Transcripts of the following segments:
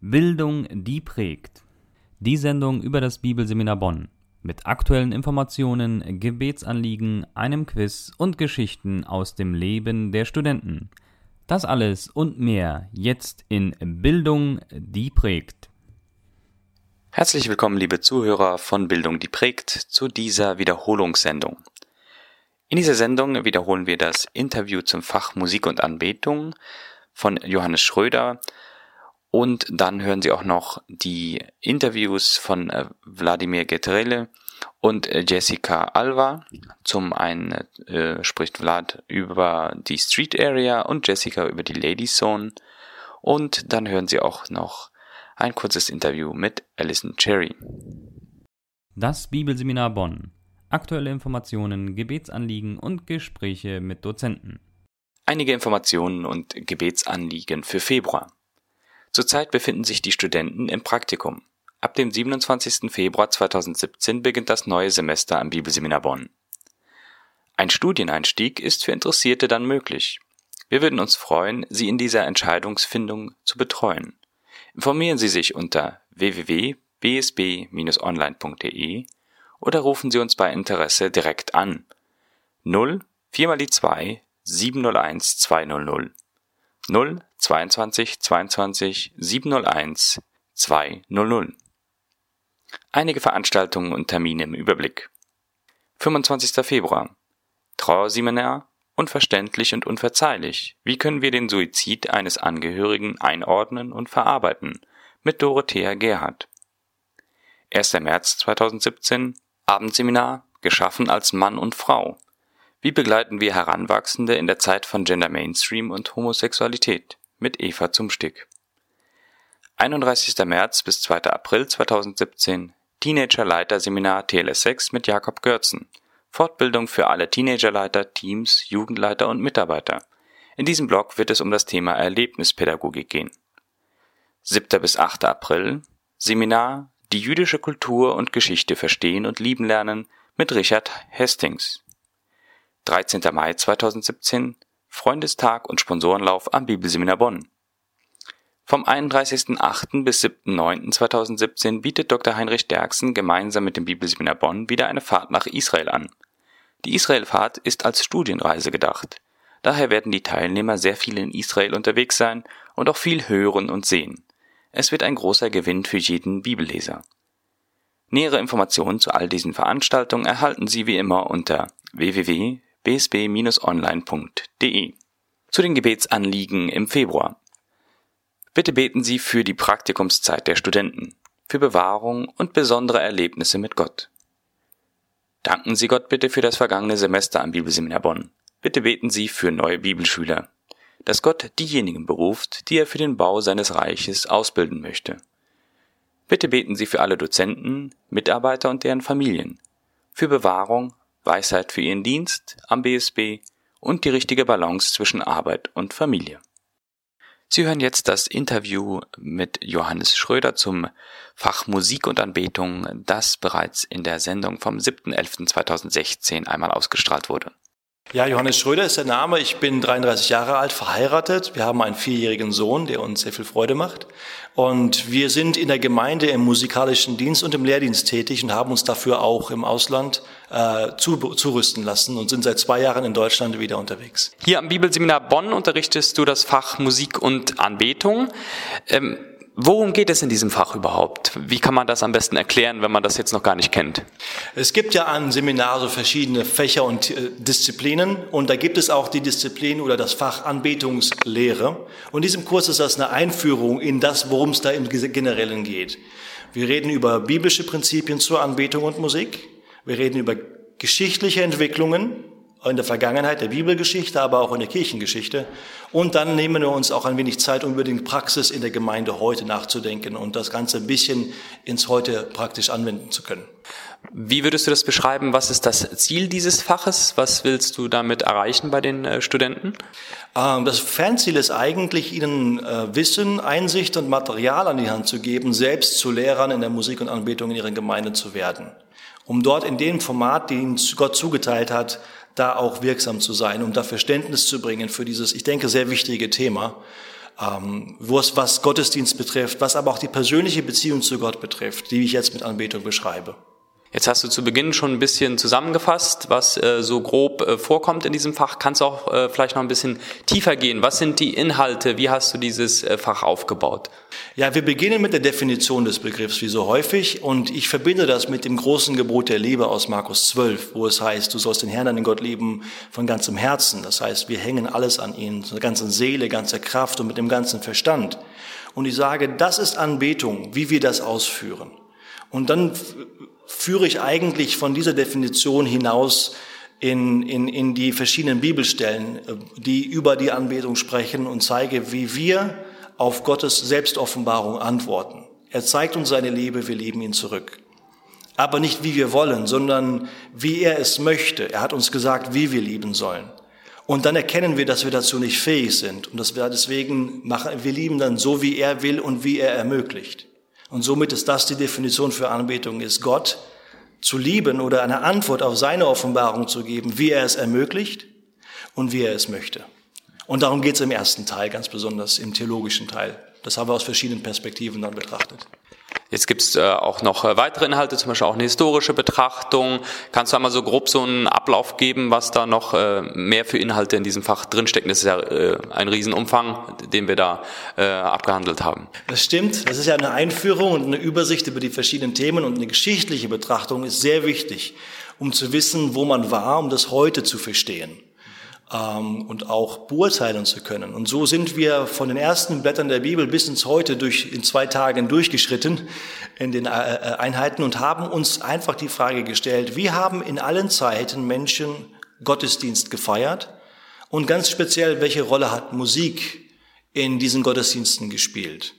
Bildung, die prägt. Die Sendung über das Bibelseminar Bonn. Mit aktuellen Informationen, Gebetsanliegen, einem Quiz und Geschichten aus dem Leben der Studenten. Das alles und mehr jetzt in Bildung, die prägt. Herzlich willkommen, liebe Zuhörer von Bildung, die prägt, zu dieser Wiederholungssendung. In dieser Sendung wiederholen wir das Interview zum Fach Musik und Anbetung von Johannes Schröder und dann hören Sie auch noch die Interviews von äh, Wladimir Getrele und äh, Jessica Alva. Zum einen äh, spricht Vlad über die Street Area und Jessica über die Lady Zone. Und dann hören Sie auch noch ein kurzes Interview mit Alison Cherry. Das Bibelseminar Bonn. Aktuelle Informationen, Gebetsanliegen und Gespräche mit Dozenten. Einige Informationen und Gebetsanliegen für Februar. Zurzeit befinden sich die Studenten im Praktikum. Ab dem 27. Februar 2017 beginnt das neue Semester am Bibelseminar Bonn. Ein Studieneinstieg ist für Interessierte dann möglich. Wir würden uns freuen, Sie in dieser Entscheidungsfindung zu betreuen. Informieren Sie sich unter www.bsb-online.de oder rufen Sie uns bei Interesse direkt an. 0 4 mal die 2 701 200 0 22 22 701 200. Einige Veranstaltungen und Termine im Überblick. 25. Februar. Trauerseminar Unverständlich und unverzeihlich. Wie können wir den Suizid eines Angehörigen einordnen und verarbeiten? Mit Dorothea Gerhardt. 1. März 2017 Abendseminar Geschaffen als Mann und Frau. Wie begleiten wir Heranwachsende in der Zeit von Gender Mainstream und Homosexualität? mit Eva Zumstick. 31. März bis 2. April 2017 Teenagerleiter-Seminar TLS6 mit Jakob Görzen. Fortbildung für alle Teenagerleiter, Teams, Jugendleiter und Mitarbeiter. In diesem Blog wird es um das Thema Erlebnispädagogik gehen. 7. bis 8. April Seminar Die jüdische Kultur und Geschichte verstehen und lieben lernen mit Richard Hastings. 13. Mai 2017 Freundestag und Sponsorenlauf am Bibelseminar Bonn. Vom 31.08. bis 7.09.2017 bietet Dr. Heinrich Derksen gemeinsam mit dem Bibelseminar Bonn wieder eine Fahrt nach Israel an. Die Israelfahrt ist als Studienreise gedacht. Daher werden die Teilnehmer sehr viel in Israel unterwegs sein und auch viel hören und sehen. Es wird ein großer Gewinn für jeden Bibelleser. Nähere Informationen zu all diesen Veranstaltungen erhalten Sie wie immer unter www bsb-online.de. Zu den Gebetsanliegen im Februar. Bitte beten Sie für die Praktikumszeit der Studenten, für Bewahrung und besondere Erlebnisse mit Gott. Danken Sie Gott bitte für das vergangene Semester am Bibelseminar Bonn. Bitte beten Sie für neue Bibelschüler, dass Gott diejenigen beruft, die er für den Bau seines Reiches ausbilden möchte. Bitte beten Sie für alle Dozenten, Mitarbeiter und deren Familien, für Bewahrung, Weisheit für ihren Dienst am BSB und die richtige Balance zwischen Arbeit und Familie. Sie hören jetzt das Interview mit Johannes Schröder zum Fach Musik und Anbetung, das bereits in der Sendung vom 7.11.2016 einmal ausgestrahlt wurde. Ja, Johannes Schröder ist der Name. Ich bin 33 Jahre alt, verheiratet. Wir haben einen vierjährigen Sohn, der uns sehr viel Freude macht. Und wir sind in der Gemeinde im musikalischen Dienst und im Lehrdienst tätig und haben uns dafür auch im Ausland äh, zu, zurüsten lassen und sind seit zwei Jahren in Deutschland wieder unterwegs. Hier am Bibelseminar Bonn unterrichtest du das Fach Musik und Anbetung. Ähm, Worum geht es in diesem Fach überhaupt? Wie kann man das am besten erklären, wenn man das jetzt noch gar nicht kennt? Es gibt ja an Seminare verschiedene Fächer und äh, Disziplinen und da gibt es auch die Disziplin oder das Fach Anbetungslehre. Und in diesem Kurs ist das eine Einführung in das, worum es da im Generellen geht. Wir reden über biblische Prinzipien zur Anbetung und Musik. Wir reden über geschichtliche Entwicklungen in der Vergangenheit der Bibelgeschichte, aber auch in der Kirchengeschichte. Und dann nehmen wir uns auch ein wenig Zeit, um über die Praxis in der Gemeinde heute nachzudenken und das Ganze ein bisschen ins Heute praktisch anwenden zu können. Wie würdest du das beschreiben? Was ist das Ziel dieses Faches? Was willst du damit erreichen bei den äh, Studenten? Ähm, das Fernziel ist eigentlich, ihnen äh, Wissen, Einsicht und Material an die Hand zu geben, selbst zu Lehrern in der Musik und Anbetung in ihren Gemeinden zu werden. Um dort in dem Format, den Gott zugeteilt hat, da auch wirksam zu sein, um da Verständnis zu bringen für dieses, ich denke, sehr wichtige Thema. ähm, was Gottesdienst betrifft, was aber auch die persönliche Beziehung zu Gott betrifft, die ich jetzt mit Anbetung beschreibe. Jetzt hast du zu Beginn schon ein bisschen zusammengefasst, was äh, so grob äh, vorkommt in diesem Fach. Kannst auch äh, vielleicht noch ein bisschen tiefer gehen? Was sind die Inhalte? Wie hast du dieses äh, Fach aufgebaut? Ja, wir beginnen mit der Definition des Begriffs, wie so häufig. Und ich verbinde das mit dem großen Gebot der Liebe aus Markus 12, wo es heißt, du sollst den Herrn, deinen Gott lieben von ganzem Herzen. Das heißt, wir hängen alles an ihn, so ganze Seele, ganze Kraft und mit dem ganzen Verstand. Und ich sage, das ist Anbetung, wie wir das ausführen. Und dann führe ich eigentlich von dieser Definition hinaus in, in, in die verschiedenen Bibelstellen, äh, die über die Anbetung sprechen und zeige, wie wir auf Gottes Selbstoffenbarung antworten. Er zeigt uns seine Liebe, wir lieben ihn zurück. Aber nicht wie wir wollen, sondern wie er es möchte. Er hat uns gesagt, wie wir lieben sollen. Und dann erkennen wir, dass wir dazu nicht fähig sind und dass wir deswegen machen, wir lieben dann so, wie er will und wie er ermöglicht. Und somit ist das die Definition für Anbetung, ist Gott zu lieben oder eine Antwort auf seine Offenbarung zu geben, wie er es ermöglicht und wie er es möchte. Und darum geht es im ersten Teil, ganz besonders im theologischen Teil. Das haben wir aus verschiedenen Perspektiven dann betrachtet. Jetzt gibt's äh, auch noch äh, weitere Inhalte, zum Beispiel auch eine historische Betrachtung. Kannst du einmal so grob so einen Ablauf geben, was da noch äh, mehr für Inhalte in diesem Fach drinstecken? Das ist ja äh, ein Riesenumfang, den wir da äh, abgehandelt haben. Das stimmt. Das ist ja eine Einführung und eine Übersicht über die verschiedenen Themen und eine geschichtliche Betrachtung ist sehr wichtig, um zu wissen, wo man war, um das heute zu verstehen ähm, und auch beurteilen zu können. Und so sind wir von den ersten Blättern der Bibel bis ins Heute durch, in zwei Tagen durchgeschritten in den äh, äh, Einheiten und haben uns einfach die Frage gestellt, wie haben in allen Zeiten Menschen Gottesdienst gefeiert und ganz speziell, welche Rolle hat Musik in diesen Gottesdiensten gespielt?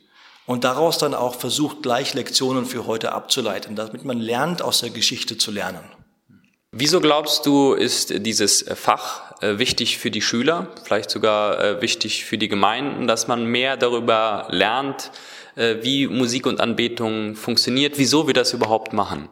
Und daraus dann auch versucht, gleich Lektionen für heute abzuleiten, damit man lernt, aus der Geschichte zu lernen. Wieso glaubst du, ist dieses Fach äh, wichtig für die Schüler, vielleicht sogar äh, wichtig für die Gemeinden, dass man mehr darüber lernt, äh, wie Musik und Anbetung funktioniert, wieso wir das überhaupt machen?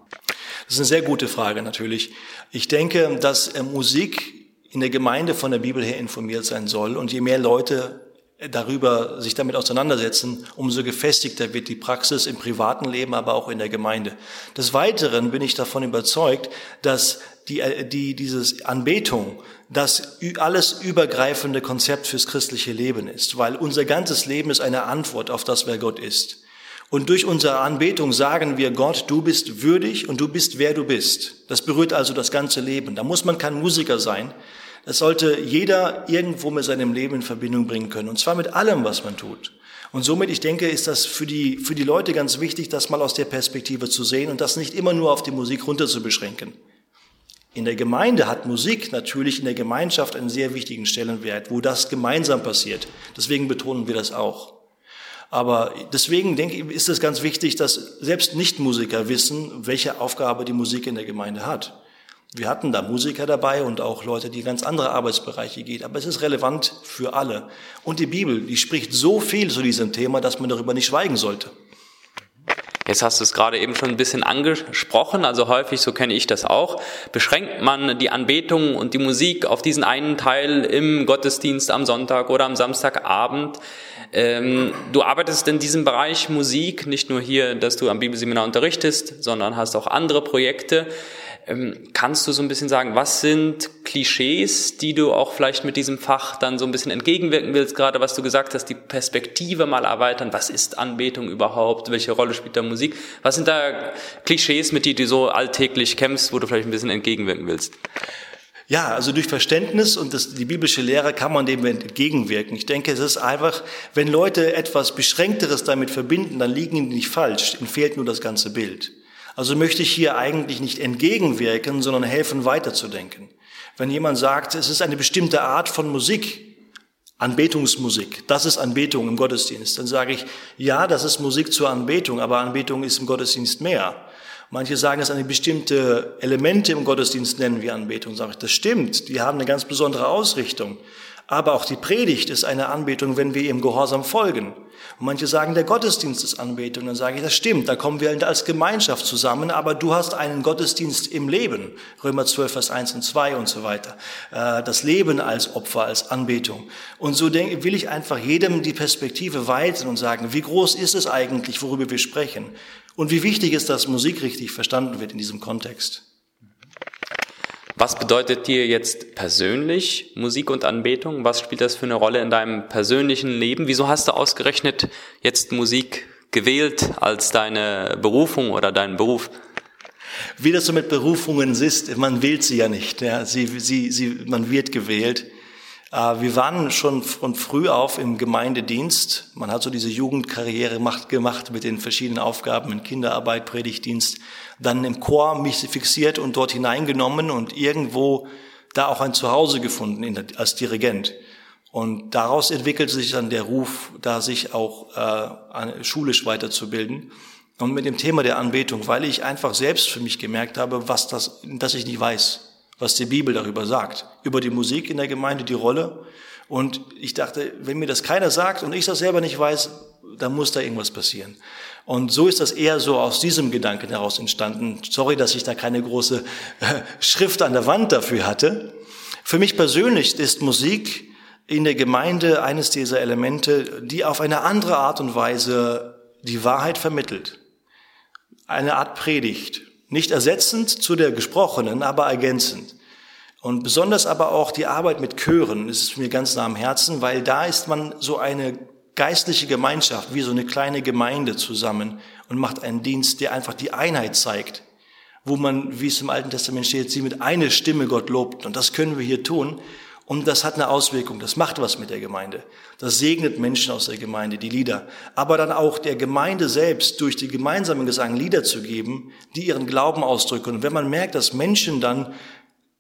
Das ist eine sehr gute Frage natürlich. Ich denke, dass Musik in der Gemeinde von der Bibel her informiert sein soll und je mehr Leute darüber sich damit auseinandersetzen, umso gefestigter wird die Praxis im privaten Leben, aber auch in der Gemeinde. Des Weiteren bin ich davon überzeugt, dass die, äh, die, dieses Anbetung das alles übergreifende Konzept fürs christliche Leben ist, weil unser ganzes Leben ist eine Antwort auf das, wer Gott ist. Und durch unsere Anbetung sagen wir Gott, du bist würdig und du bist, wer du bist. Das berührt also das ganze Leben. Da muss man kein Musiker sein, das sollte jeder irgendwo mit seinem Leben in Verbindung bringen können. Und zwar mit allem, was man tut. Und somit, ich denke, ist das für die, für die Leute ganz wichtig, das mal aus der Perspektive zu sehen und das nicht immer nur auf die Musik runter zu beschränken. In der Gemeinde hat Musik natürlich in der Gemeinschaft einen sehr wichtigen Stellenwert, wo das gemeinsam passiert. Deswegen betonen wir das auch. Aber deswegen denke ich, ist es ganz wichtig, dass selbst Nichtmusiker wissen, welche Aufgabe die Musik in der Gemeinde hat. Wir hatten da Musiker dabei und auch Leute, die ganz andere Arbeitsbereiche gehen. Aber es ist relevant für alle. Und die Bibel, die spricht so viel zu diesem Thema, dass man darüber nicht schweigen sollte. Jetzt hast du es gerade eben schon ein bisschen angesprochen, also häufig, so kenne ich das auch, beschränkt man die Anbetung und die Musik auf diesen einen Teil im Gottesdienst am Sonntag oder am Samstagabend. Ähm, du arbeitest in diesem Bereich Musik, nicht nur hier, dass du am Bibelseminar unterrichtest, sondern hast auch andere Projekte. Ähm, kannst du so ein bisschen sagen, was sind Klischees, die du auch vielleicht mit diesem Fach dann so ein bisschen entgegenwirken willst, gerade was du gesagt hast, die Perspektive mal erweitern, was ist Anbetung überhaupt, welche Rolle spielt da Musik, was sind da Klischees, mit denen du so alltäglich kämpfst, wo du vielleicht ein bisschen entgegenwirken willst? Ja, also durch Verständnis und das, die biblische Lehre kann man dem entgegenwirken. Ich denke, es ist einfach, wenn Leute etwas Beschränkteres damit verbinden, dann liegen ihnen nicht falsch, ihnen fehlt nur das ganze Bild. Also möchte ich hier eigentlich nicht entgegenwirken, sondern helfen weiterzudenken. Wenn jemand sagt, es ist eine bestimmte Art von Musik, Anbetungsmusik, das ist Anbetung im Gottesdienst, dann sage ich, ja, das ist Musik zur Anbetung, aber Anbetung ist im Gottesdienst mehr. Manche sagen, es eine bestimmte Elemente im Gottesdienst nennen wir Anbetung. Sage ich, das stimmt, die haben eine ganz besondere Ausrichtung. Aber auch die Predigt ist eine Anbetung, wenn wir ihm gehorsam folgen. Und manche sagen, der Gottesdienst ist Anbetung. Dann sage ich, das stimmt, da kommen wir als Gemeinschaft zusammen, aber du hast einen Gottesdienst im Leben. Römer 12, Vers 1 und 2 und so weiter. Äh, das Leben als Opfer, als Anbetung. Und so will ich einfach jedem die Perspektive weiten und sagen, wie groß ist es eigentlich, worüber wir sprechen? Und wie wichtig ist, dass Musik richtig verstanden wird in diesem Kontext? Was bedeutet dir jetzt persönlich Musik und Anbetung? Was spielt das für eine Rolle in deinem persönlichen Leben? Wieso hast du ausgerechnet jetzt Musik gewählt als deine Berufung oder deinen Beruf? Wie das so mit Berufungen ist, man wählt sie ja nicht. Ja. Sie, sie, sie, man wird gewählt. Äh, wir waren schon von früh auf im Gemeindedienst. Man hat so diese Jugendkarriere gemacht mit den verschiedenen Aufgaben in Kinderarbeit, Predigtdienst. Dann im Chor mich fixiert und dort hineingenommen und irgendwo da auch ein Zuhause gefunden als Dirigent. Und daraus entwickelte sich dann der Ruf, da sich auch äh, schulisch weiterzubilden. Und mit dem Thema der Anbetung, weil ich einfach selbst für mich gemerkt habe, was das, dass ich nicht weiß was die Bibel darüber sagt, über die Musik in der Gemeinde, die Rolle. Und ich dachte, wenn mir das keiner sagt und ich das selber nicht weiß, dann muss da irgendwas passieren. Und so ist das eher so aus diesem Gedanken heraus entstanden. Sorry, dass ich da keine große äh, Schrift an der Wand dafür hatte. Für mich persönlich ist Musik in der Gemeinde eines dieser Elemente, die auf eine andere Art und Weise die Wahrheit vermittelt. Eine Art Predigt, nicht ersetzend zu der gesprochenen, aber ergänzend. Und besonders aber auch die Arbeit mit Chören ist mir ganz nah am Herzen, weil da ist man so eine geistliche Gemeinschaft, wie so eine kleine Gemeinde zusammen und macht einen Dienst, der einfach die Einheit zeigt, wo man, wie es im Alten Testament steht, sie mit einer Stimme Gott lobt. Und das können wir hier tun. Und das hat eine Auswirkung, das macht was mit der Gemeinde. Das segnet Menschen aus der Gemeinde, die Lieder. Aber dann auch der Gemeinde selbst durch die gemeinsamen Gesang Lieder zu geben, die ihren Glauben ausdrücken. Und wenn man merkt, dass Menschen dann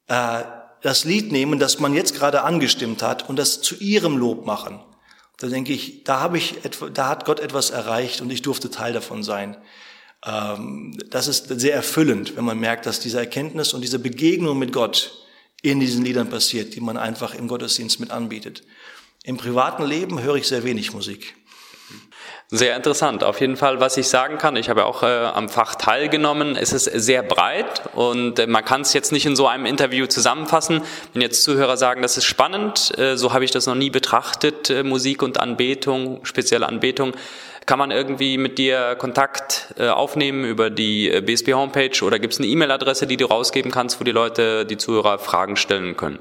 äh, das Lied nehmen, das man jetzt gerade angestimmt hat und das zu ihrem Lob machen, dann denke ich, da habe ich, da hat Gott etwas erreicht und ich durfte Teil davon sein. Ähm, das ist sehr erfüllend, wenn man merkt, dass diese Erkenntnis und diese Begegnung mit Gott in diesen Liedern passiert, die man einfach im Gottesdienst mit anbietet. Im privaten Leben höre ich sehr wenig Musik. Sehr interessant. Auf jeden Fall, was ich sagen kann, ich habe auch äh, am Fach teilgenommen. Es ist sehr breit und äh, man kann es jetzt nicht in so einem Interview zusammenfassen. Wenn jetzt Zuhörer sagen, das ist spannend, äh, so habe ich das noch nie betrachtet, äh, Musik und Anbetung, spezielle Anbetung. Kann man irgendwie mit dir Kontakt äh, aufnehmen über die äh, BSB Homepage oder gibt es eine E-Mail-Adresse, die du rausgeben kannst, wo die Leute, die Zuhörer Fragen stellen können?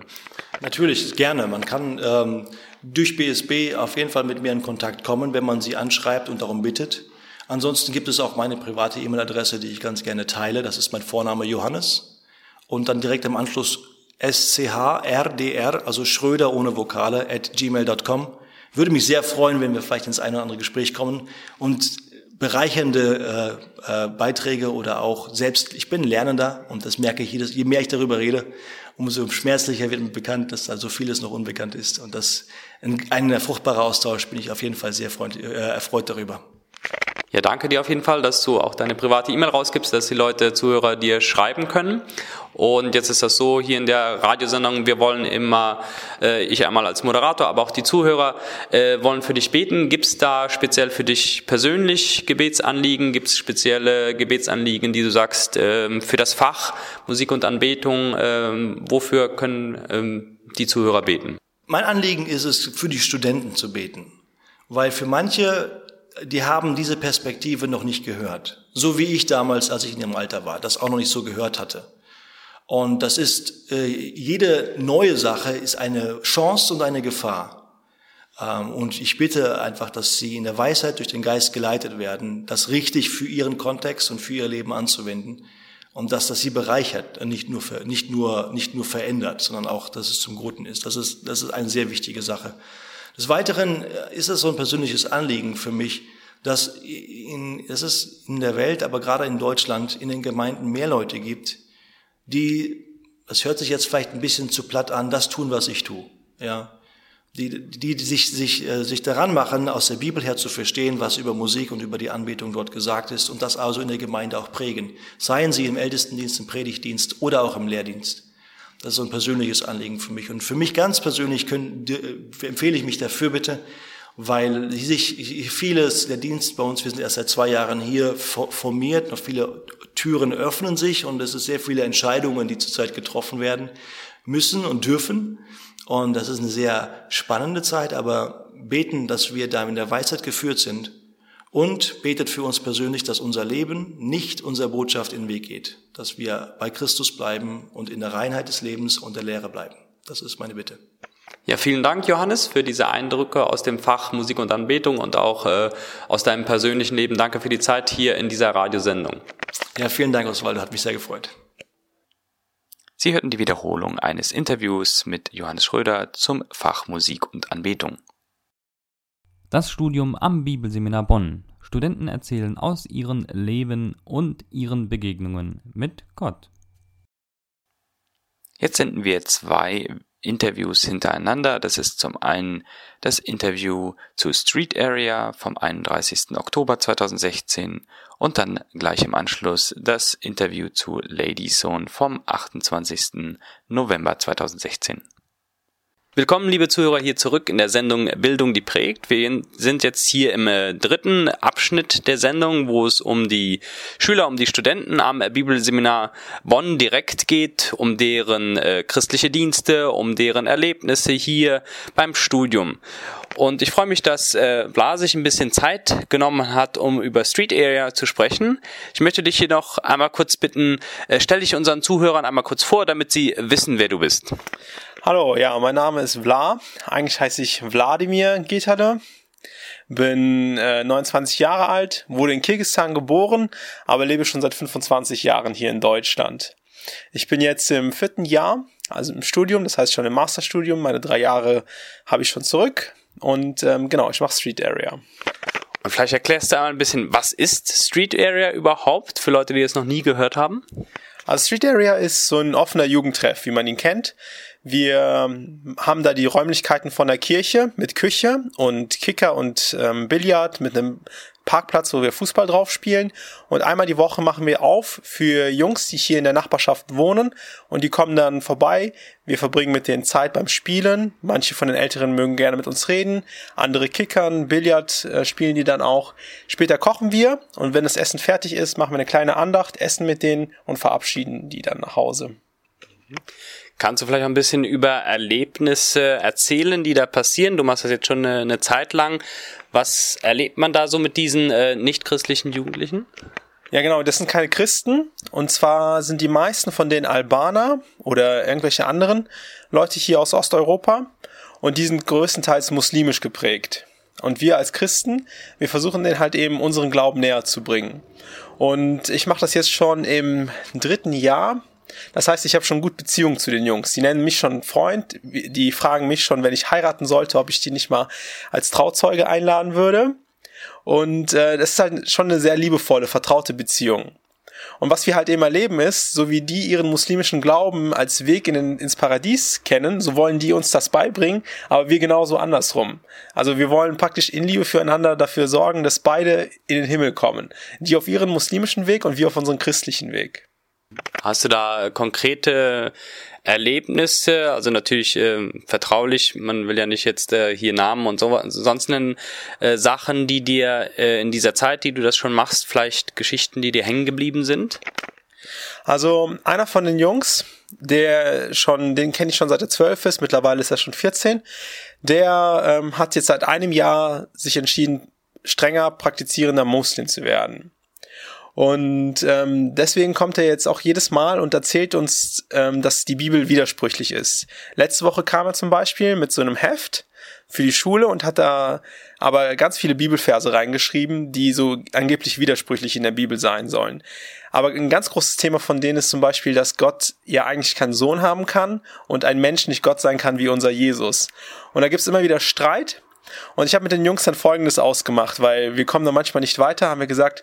Natürlich, gerne. Man kann ähm, durch BSB auf jeden Fall mit mir in Kontakt kommen, wenn man sie anschreibt und darum bittet. Ansonsten gibt es auch meine private E-Mail-Adresse, die ich ganz gerne teile. Das ist mein Vorname Johannes. Und dann direkt im Anschluss schrdr, also Schröder ohne Vokale, at gmail.com. Würde mich sehr freuen, wenn wir vielleicht ins eine oder andere Gespräch kommen und bereichernde äh, äh, Beiträge oder auch selbst, ich bin Lernender und das merke ich jedes, je mehr ich darüber rede, umso schmerzlicher wird mir bekannt, dass da so vieles noch unbekannt ist und das ein, ein fruchtbarer Austausch bin ich auf jeden Fall sehr freund, äh, erfreut darüber. Ja, danke dir auf jeden Fall, dass du auch deine private E-Mail rausgibst, dass die Leute, Zuhörer dir schreiben können. Und jetzt ist das so, hier in der Radiosendung, wir wollen immer, äh, ich einmal als Moderator, aber auch die Zuhörer äh, wollen für dich beten. Gibt es da speziell für dich persönlich Gebetsanliegen? Gibt es spezielle Gebetsanliegen, die du sagst, äh, für das Fach Musik und Anbetung? Äh, wofür können äh, die Zuhörer beten? Mein Anliegen ist es, für die Studenten zu beten. Weil für manche die haben diese Perspektive noch nicht gehört. So wie ich damals, als ich in ihrem Alter war, das auch noch nicht so gehört hatte. Und das ist, äh, jede neue Sache ist eine Chance und eine Gefahr. Ähm, und ich bitte einfach, dass sie in der Weisheit durch den Geist geleitet werden, das richtig für ihren Kontext und für ihr Leben anzuwenden. Und dass das sie bereichert nicht nur, nicht nur, nicht nur verändert, sondern auch, dass es zum Guten ist. Das ist, das ist eine sehr wichtige Sache. Des Weiteren äh, ist es so ein persönliches Anliegen für mich, dass, in, dass es in der Welt, aber gerade in Deutschland, in den Gemeinden mehr Leute gibt, die, das hört sich jetzt vielleicht ein bisschen zu platt an, das tun, was ich tue. Ja, die, die, sich, sich, äh, sich daran machen, aus der Bibel her zu verstehen, was über Musik und über die Anbetung dort gesagt ist und das also in der Gemeinde auch prägen. Seien sie im Ältestendienst, im Predigtdienst oder auch im Lehrdienst. Das ist so ein persönliches Anliegen für mich. Und für mich ganz persönlich können, äh, empfehle ich mich dafür bitte, weil sich vieles, der Dienst bei uns, wir sind erst seit zwei Jahren hier formiert, noch viele Türen öffnen sich und es ist sehr viele Entscheidungen, die zurzeit getroffen werden müssen und dürfen. Und das ist eine sehr spannende Zeit, aber beten, dass wir da in der Weisheit geführt sind und betet für uns persönlich, dass unser Leben nicht unserer Botschaft in den Weg geht, dass wir bei Christus bleiben und in der Reinheit des Lebens und der Lehre bleiben. Das ist meine Bitte. Ja, vielen Dank, Johannes, für diese Eindrücke aus dem Fach Musik und Anbetung und auch äh, aus deinem persönlichen Leben. Danke für die Zeit hier in dieser Radiosendung. Ja, vielen Dank, Oswaldo, hat mich sehr gefreut. Sie hörten die Wiederholung eines Interviews mit Johannes Schröder zum Fach Musik und Anbetung. Das Studium am Bibelseminar Bonn. Studenten erzählen aus ihrem Leben und ihren Begegnungen mit Gott. Jetzt senden wir zwei Interviews hintereinander. Das ist zum einen das Interview zu Street Area vom 31. Oktober 2016 und dann gleich im Anschluss das Interview zu Lady Zone vom 28. November 2016. Willkommen, liebe Zuhörer, hier zurück in der Sendung Bildung, die prägt. Wir sind jetzt hier im äh, dritten Abschnitt der Sendung, wo es um die Schüler, um die Studenten am Bibelseminar Bonn direkt geht, um deren äh, christliche Dienste, um deren Erlebnisse hier beim Studium. Und ich freue mich, dass äh, Bla sich ein bisschen Zeit genommen hat, um über Street Area zu sprechen. Ich möchte dich hier noch einmal kurz bitten, äh, stell dich unseren Zuhörern einmal kurz vor, damit sie wissen, wer du bist. Hallo, ja, mein Name ist Vla. Eigentlich heiße ich Wladimir Getade. Bin äh, 29 Jahre alt, wurde in Kirgisistan geboren, aber lebe schon seit 25 Jahren hier in Deutschland. Ich bin jetzt im vierten Jahr, also im Studium, das heißt schon im Masterstudium. Meine drei Jahre habe ich schon zurück. Und ähm, genau, ich mache Street Area. Und vielleicht erklärst du einmal ein bisschen, was ist Street Area überhaupt für Leute, die es noch nie gehört haben? Also Street Area ist so ein offener Jugendtreff, wie man ihn kennt. Wir haben da die Räumlichkeiten von der Kirche mit Küche und Kicker und ähm, Billard mit einem Parkplatz, wo wir Fußball drauf spielen. Und einmal die Woche machen wir auf für Jungs, die hier in der Nachbarschaft wohnen. Und die kommen dann vorbei. Wir verbringen mit denen Zeit beim Spielen. Manche von den Älteren mögen gerne mit uns reden. Andere kickern, Billard äh, spielen die dann auch. Später kochen wir. Und wenn das Essen fertig ist, machen wir eine kleine Andacht, essen mit denen und verabschieden die dann nach Hause. Kannst du vielleicht ein bisschen über Erlebnisse erzählen, die da passieren? Du machst das jetzt schon eine, eine Zeit lang. Was erlebt man da so mit diesen äh, nichtchristlichen Jugendlichen? Ja, genau, das sind keine Christen. Und zwar sind die meisten von denen Albaner oder irgendwelche anderen Leute hier aus Osteuropa. Und die sind größtenteils muslimisch geprägt. Und wir als Christen, wir versuchen denen halt eben unseren Glauben näher zu bringen. Und ich mache das jetzt schon im dritten Jahr das heißt, ich habe schon gut Beziehungen zu den Jungs. Die nennen mich schon Freund, die fragen mich schon, wenn ich heiraten sollte, ob ich die nicht mal als Trauzeuge einladen würde. Und äh, das ist halt schon eine sehr liebevolle, vertraute Beziehung. Und was wir halt eben erleben ist, so wie die ihren muslimischen Glauben als Weg in den, ins Paradies kennen, so wollen die uns das beibringen, aber wir genauso andersrum. Also wir wollen praktisch in Liebe füreinander dafür sorgen, dass beide in den Himmel kommen. Die auf ihren muslimischen Weg und wir auf unseren christlichen Weg. Hast du da konkrete Erlebnisse, also natürlich äh, vertraulich, man will ja nicht jetzt äh, hier Namen und so sonst nennen, äh, Sachen, die dir äh, in dieser Zeit, die du das schon machst, vielleicht Geschichten, die dir hängen geblieben sind? Also einer von den Jungs, der schon, den kenne ich schon seit er zwölf ist, mittlerweile ist er schon 14, der ähm, hat jetzt seit einem Jahr sich entschieden, strenger praktizierender Muslim zu werden. Und ähm, deswegen kommt er jetzt auch jedes Mal und erzählt uns, ähm, dass die Bibel widersprüchlich ist. Letzte Woche kam er zum Beispiel mit so einem Heft für die Schule und hat da aber ganz viele Bibelverse reingeschrieben, die so angeblich widersprüchlich in der Bibel sein sollen. Aber ein ganz großes Thema von denen ist zum Beispiel, dass Gott ja eigentlich keinen Sohn haben kann und ein Mensch nicht Gott sein kann wie unser Jesus. Und da gibt's immer wieder Streit. Und ich habe mit den Jungs dann Folgendes ausgemacht, weil wir kommen da manchmal nicht weiter, haben wir gesagt,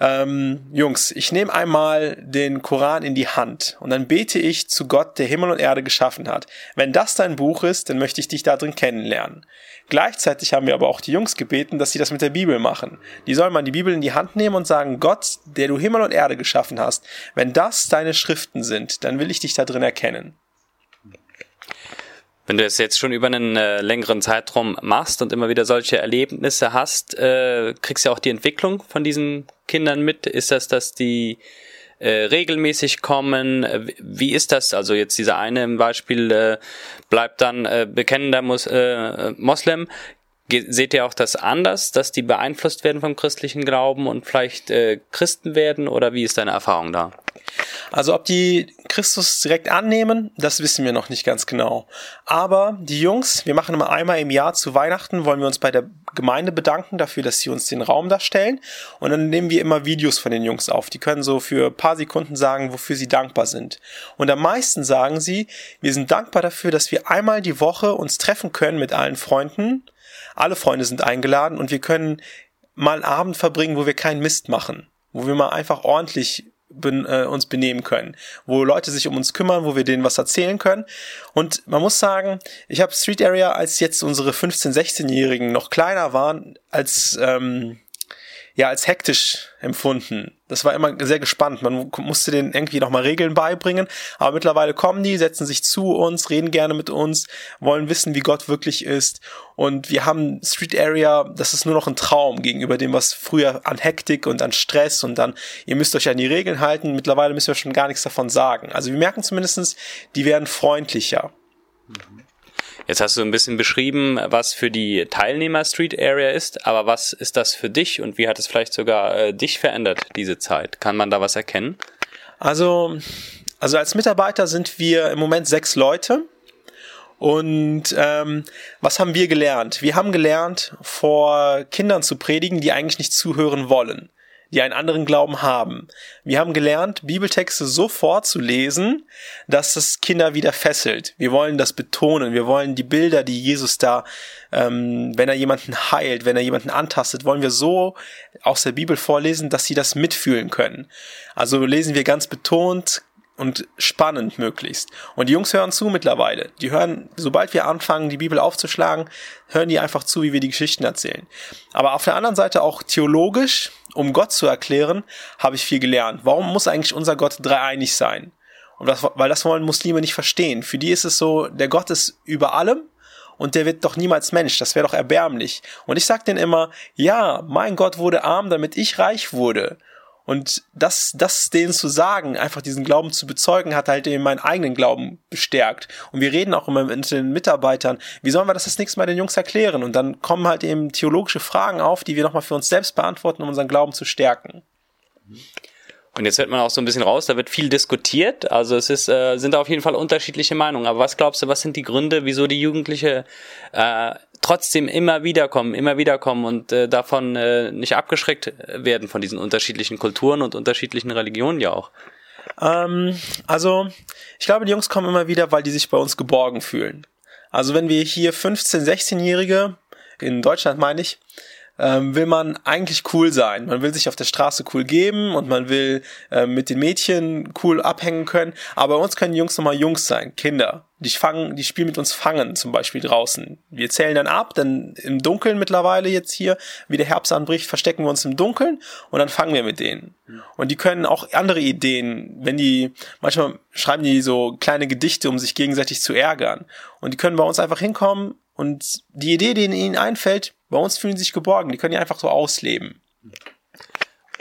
ähm, Jungs, ich nehme einmal den Koran in die Hand und dann bete ich zu Gott, der Himmel und Erde geschaffen hat. Wenn das dein Buch ist, dann möchte ich dich da drin kennenlernen. Gleichzeitig haben wir aber auch die Jungs gebeten, dass sie das mit der Bibel machen. Die sollen mal die Bibel in die Hand nehmen und sagen, Gott, der du Himmel und Erde geschaffen hast, wenn das deine Schriften sind, dann will ich dich da drin erkennen. Wenn du es jetzt schon über einen äh, längeren Zeitraum machst und immer wieder solche Erlebnisse hast, äh, kriegst du auch die Entwicklung von diesen Kindern mit. Ist das, dass die äh, regelmäßig kommen? Wie ist das? Also jetzt dieser eine im Beispiel äh, bleibt dann äh, bekennender Mus äh, Moslem. Seht ihr auch das anders, dass die beeinflusst werden vom christlichen Glauben und vielleicht äh, Christen werden? Oder wie ist deine Erfahrung da? Also ob die Christus direkt annehmen, das wissen wir noch nicht ganz genau. Aber die Jungs, wir machen immer einmal im Jahr zu Weihnachten, wollen wir uns bei der Gemeinde bedanken dafür, dass sie uns den Raum darstellen. Und dann nehmen wir immer Videos von den Jungs auf. Die können so für ein paar Sekunden sagen, wofür sie dankbar sind. Und am meisten sagen sie, wir sind dankbar dafür, dass wir einmal die Woche uns treffen können mit allen Freunden. Alle Freunde sind eingeladen und wir können mal einen Abend verbringen, wo wir keinen Mist machen. Wo wir mal einfach ordentlich ben, äh, uns benehmen können, wo Leute sich um uns kümmern, wo wir denen was erzählen können. Und man muss sagen, ich habe Street Area, als jetzt unsere 15-, 16-Jährigen noch kleiner waren, als ähm, ja als hektisch empfunden. Das war immer sehr gespannt. Man musste denen irgendwie nochmal Regeln beibringen. Aber mittlerweile kommen die, setzen sich zu uns, reden gerne mit uns, wollen wissen, wie Gott wirklich ist. Und wir haben Street Area, das ist nur noch ein Traum gegenüber dem, was früher an Hektik und an Stress und dann, ihr müsst euch an die Regeln halten. Mittlerweile müssen wir schon gar nichts davon sagen. Also wir merken zumindestens, die werden freundlicher. Mhm. Jetzt hast du ein bisschen beschrieben, was für die Teilnehmer Street Area ist, aber was ist das für dich und wie hat es vielleicht sogar äh, dich verändert, diese Zeit? Kann man da was erkennen? Also, also als Mitarbeiter sind wir im Moment sechs Leute. Und ähm, was haben wir gelernt? Wir haben gelernt, vor Kindern zu predigen, die eigentlich nicht zuhören wollen die einen anderen Glauben haben. Wir haben gelernt, Bibeltexte so vorzulesen, dass es Kinder wieder fesselt. Wir wollen das betonen. Wir wollen die Bilder, die Jesus da, ähm, wenn er jemanden heilt, wenn er jemanden antastet, wollen wir so aus der Bibel vorlesen, dass sie das mitfühlen können. Also lesen wir ganz betont, und spannend möglichst. Und die Jungs hören zu mittlerweile. Die hören, sobald wir anfangen, die Bibel aufzuschlagen, hören die einfach zu, wie wir die Geschichten erzählen. Aber auf der anderen Seite auch theologisch um Gott zu erklären, habe ich viel gelernt. Warum muss eigentlich unser Gott dreieinig sein? Und das, weil das wollen Muslime nicht verstehen. Für die ist es so, der Gott ist über allem und der wird doch niemals Mensch. Das wäre doch erbärmlich. Und ich sag denen immer, ja, mein Gott wurde arm, damit ich reich wurde. Und das, das denen zu sagen, einfach diesen Glauben zu bezeugen, hat halt eben meinen eigenen Glauben bestärkt. Und wir reden auch immer mit den Mitarbeitern, wie sollen wir das das nächste Mal den Jungs erklären? Und dann kommen halt eben theologische Fragen auf, die wir nochmal für uns selbst beantworten, um unseren Glauben zu stärken. Und jetzt hört man auch so ein bisschen raus, da wird viel diskutiert. Also es ist, äh, sind auf jeden Fall unterschiedliche Meinungen. Aber was glaubst du, was sind die Gründe, wieso die Jugendliche äh, trotzdem immer wieder kommen, immer wieder kommen und äh, davon äh, nicht abgeschreckt werden von diesen unterschiedlichen Kulturen und unterschiedlichen Religionen ja auch. Ähm, also, ich glaube, die Jungs kommen immer wieder, weil die sich bei uns geborgen fühlen. Also, wenn wir hier 15-, 16-Jährige, in Deutschland meine ich, ähm, will man eigentlich cool sein. Man will sich auf der Straße cool geben und man will äh, mit den Mädchen cool abhängen können. Aber bei uns können Jungs nochmal Jungs sein, Kinder. Die fangen, die spielen mit uns Fangen zum Beispiel draußen. Wir zählen dann ab, dann im Dunkeln mittlerweile jetzt hier, wie der Herbst anbricht, verstecken wir uns im Dunkeln und dann fangen wir mit denen. Und die können auch andere Ideen, wenn die, manchmal schreiben die so kleine Gedichte, um sich gegenseitig zu ärgern. Und die können bei uns einfach hinkommen und die Idee, die ihnen einfällt, bei uns fühlen sie sich geborgen, die können die einfach so ausleben.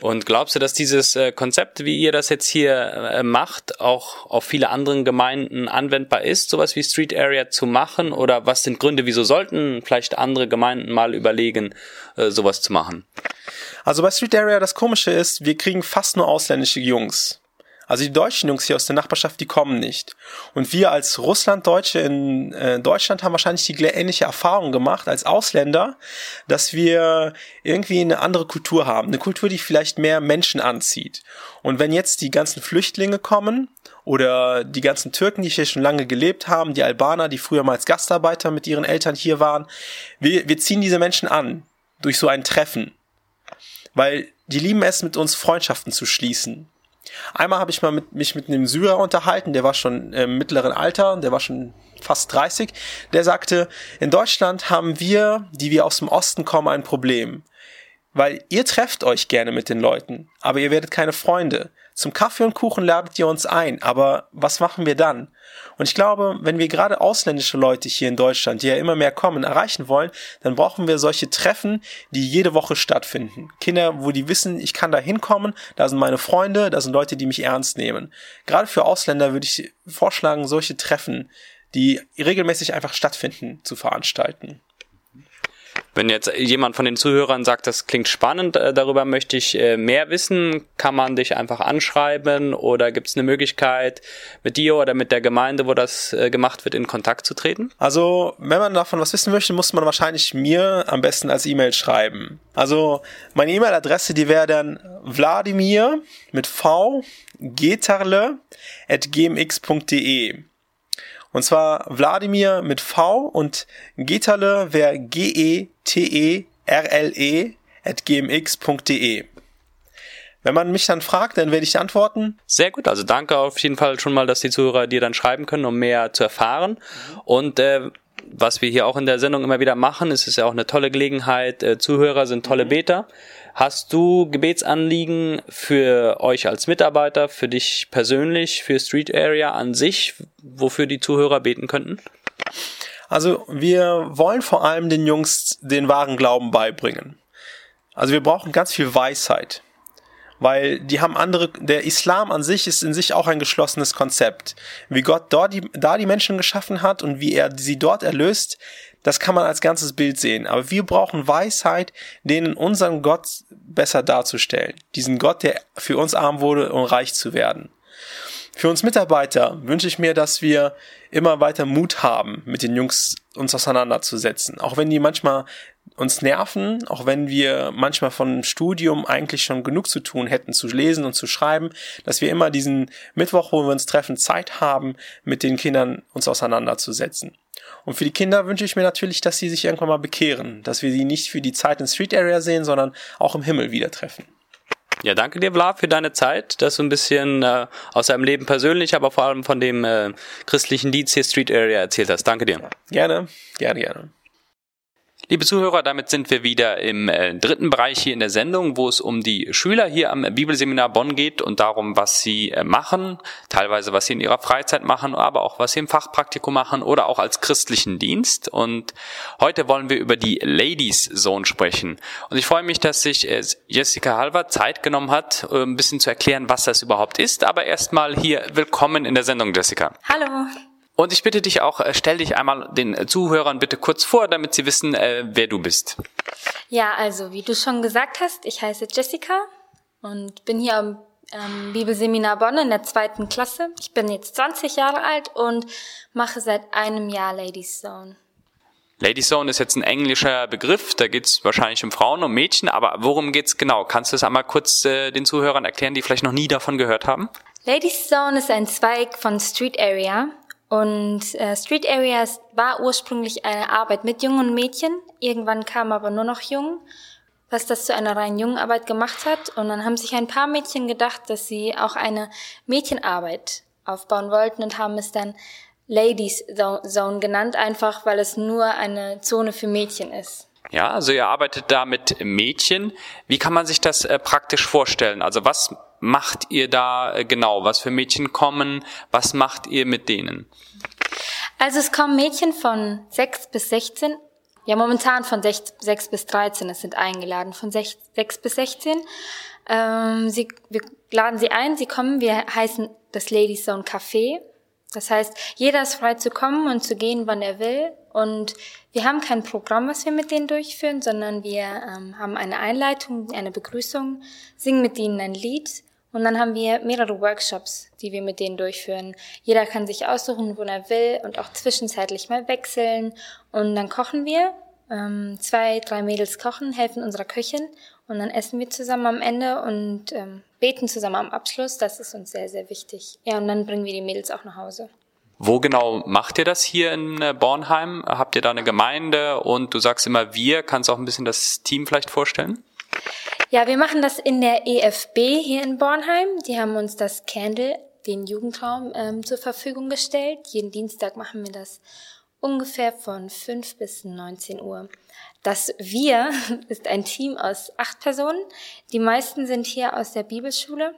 Und glaubst du, dass dieses äh, Konzept, wie ihr das jetzt hier äh, macht, auch auf viele anderen Gemeinden anwendbar ist, sowas wie Street Area zu machen? Oder was sind Gründe, wieso sollten vielleicht andere Gemeinden mal überlegen, äh, sowas zu machen? Also bei Street Area das Komische ist, wir kriegen fast nur ausländische Jungs. Also die deutschen Jungs hier aus der Nachbarschaft, die kommen nicht. Und wir als Russlanddeutsche in äh, Deutschland haben wahrscheinlich die ähnliche Erfahrung gemacht als Ausländer, dass wir irgendwie eine andere Kultur haben. Eine Kultur, die vielleicht mehr Menschen anzieht. Und wenn jetzt die ganzen Flüchtlinge kommen oder die ganzen Türken, die hier schon lange gelebt haben, die Albaner, die früher mal als Gastarbeiter mit ihren Eltern hier waren, wir, wir ziehen diese Menschen an durch so ein Treffen. Weil die lieben es, mit uns Freundschaften zu schließen. Einmal habe ich mal mit, mich mit einem Syrer unterhalten, der war schon im mittleren Alter, der war schon fast 30. Der sagte, in Deutschland haben wir, die wir aus dem Osten kommen, ein Problem. Weil ihr trefft euch gerne mit den Leuten, aber ihr werdet keine Freunde. Zum Kaffee und Kuchen ladet ihr uns ein, aber was machen wir dann? Und ich glaube, wenn wir gerade ausländische Leute hier in Deutschland, die ja immer mehr kommen, erreichen wollen, dann brauchen wir solche Treffen, die jede Woche stattfinden. Kinder, wo die wissen, ich kann da hinkommen, da sind meine Freunde, da sind Leute, die mich ernst nehmen. Gerade für Ausländer würde ich vorschlagen, solche Treffen, die regelmäßig einfach stattfinden, zu veranstalten. Wenn jetzt jemand von den Zuhörern sagt, das klingt spannend, äh, darüber möchte ich äh, mehr wissen, kann man dich einfach anschreiben oder gibt es eine Möglichkeit, mit dir oder mit der Gemeinde, wo das äh, gemacht wird, in Kontakt zu treten? Also, wenn man davon was wissen möchte, muss man wahrscheinlich mir am besten als E-Mail schreiben. Also, meine E-Mail-Adresse, die wäre dann Wladimir mit V, getarle at gmx.de. Und zwar Wladimir mit V und Geterle wäre G-E-T-E-R-L-E at gmx.de. Wenn man mich dann fragt, dann werde ich antworten. Sehr gut, also danke auf jeden Fall schon mal, dass die Zuhörer dir dann schreiben können, um mehr zu erfahren. Und äh, was wir hier auch in der Sendung immer wieder machen, ist es ja auch eine tolle Gelegenheit. Äh, Zuhörer sind tolle Beter. Hast du Gebetsanliegen für euch als Mitarbeiter, für dich persönlich, für Street Area an sich, wofür die Zuhörer beten könnten? Also wir wollen vor allem den Jungs den wahren Glauben beibringen. Also wir brauchen ganz viel Weisheit weil die haben andere, der Islam an sich ist in sich auch ein geschlossenes Konzept. Wie Gott dort die, da die Menschen geschaffen hat und wie er sie dort erlöst, das kann man als ganzes Bild sehen. Aber wir brauchen Weisheit, denen unseren Gott besser darzustellen. Diesen Gott, der für uns arm wurde, um reich zu werden. Für uns Mitarbeiter wünsche ich mir, dass wir immer weiter Mut haben, mit den Jungs uns auseinanderzusetzen. Auch wenn die manchmal uns nerven, auch wenn wir manchmal von Studium eigentlich schon genug zu tun hätten, zu lesen und zu schreiben, dass wir immer diesen Mittwoch, wo wir uns treffen, Zeit haben, mit den Kindern uns auseinanderzusetzen. Und für die Kinder wünsche ich mir natürlich, dass sie sich irgendwann mal bekehren, dass wir sie nicht für die Zeit in Street Area sehen, sondern auch im Himmel wieder treffen. Ja, danke dir, Vlad, für deine Zeit, dass du ein bisschen äh, aus deinem Leben persönlich, aber vor allem von dem äh, christlichen Dienst hier Street Area erzählt hast. Danke dir. Gerne, gerne, gerne. Liebe Zuhörer, damit sind wir wieder im äh, dritten Bereich hier in der Sendung, wo es um die Schüler hier am Bibelseminar Bonn geht und darum, was sie äh, machen, teilweise was sie in ihrer Freizeit machen, aber auch was sie im Fachpraktikum machen oder auch als christlichen Dienst. Und heute wollen wir über die Ladies Zone sprechen. Und ich freue mich, dass sich äh, Jessica Halver Zeit genommen hat, äh, ein bisschen zu erklären, was das überhaupt ist. Aber erstmal hier willkommen in der Sendung, Jessica. Hallo. Und ich bitte dich auch, äh, stell dich einmal den Zuhörern bitte kurz vor, damit sie wissen, äh, wer du bist. Ja, also wie du schon gesagt hast, ich heiße Jessica und bin hier am ähm, Bibelseminar Bonn in der zweiten Klasse. Ich bin jetzt 20 Jahre alt und mache seit einem Jahr Ladies Zone. Ladies Zone ist jetzt ein englischer Begriff, da geht's wahrscheinlich um Frauen, um Mädchen, aber worum geht's genau? Kannst du es einmal kurz äh, den Zuhörern erklären, die vielleicht noch nie davon gehört haben? Ladies Zone ist ein Zweig von Street Area und äh, Street Areas war ursprünglich eine Arbeit mit jungen Mädchen. Irgendwann kam aber nur noch Jungen, was das zu einer rein jungen Arbeit gemacht hat. Und dann haben sich ein paar Mädchen gedacht, dass sie auch eine Mädchenarbeit aufbauen wollten und haben es dann Ladies Zone genannt, einfach weil es nur eine Zone für Mädchen ist. Ja, also ihr arbeitet da mit Mädchen. Wie kann man sich das äh, praktisch vorstellen? Also was macht ihr da äh, genau? Was für Mädchen kommen? Was macht ihr mit denen? Also es kommen Mädchen von 6 bis 16. Ja, momentan von 6, 6 bis 13. Es sind eingeladen von 6, 6 bis 16. Ähm, sie, wir laden sie ein, sie kommen. Wir heißen das Ladies Zone Café. Das heißt, jeder ist frei zu kommen und zu gehen, wann er will. Und wir haben kein Programm, was wir mit denen durchführen, sondern wir ähm, haben eine Einleitung, eine Begrüßung, singen mit ihnen ein Lied und dann haben wir mehrere Workshops, die wir mit denen durchführen. Jeder kann sich aussuchen, wo er will und auch zwischenzeitlich mal wechseln. Und dann kochen wir. Ähm, zwei, drei Mädels kochen, helfen unserer Köchin und dann essen wir zusammen am Ende und ähm, beten zusammen am Abschluss. Das ist uns sehr, sehr wichtig. Ja, und dann bringen wir die Mädels auch nach Hause. Wo genau macht ihr das hier in äh, Bornheim? Habt ihr da eine Gemeinde und du sagst immer wir? Kannst du auch ein bisschen das Team vielleicht vorstellen? Ja, wir machen das in der EFB hier in Bornheim. Die haben uns das Candle, den Jugendraum, ähm, zur Verfügung gestellt. Jeden Dienstag machen wir das ungefähr von 5 bis 19 Uhr. Das Wir ist ein Team aus acht Personen. Die meisten sind hier aus der Bibelschule.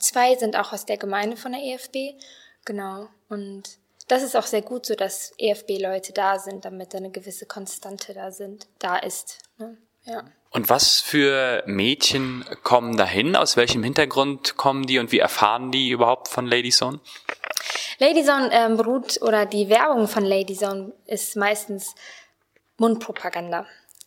zwei sind auch aus der Gemeinde von der EFB. Genau. Und das ist auch sehr gut, so dass EFB-Leute da sind, damit eine gewisse Konstante da sind, da ist. Ne? Ja. Und was für Mädchen kommen dahin? Aus welchem Hintergrund kommen die und wie erfahren die überhaupt von Lady Zone? Lady Zone ähm, beruht oder die Werbung von Lady Zone ist meistens Mundpropaganda.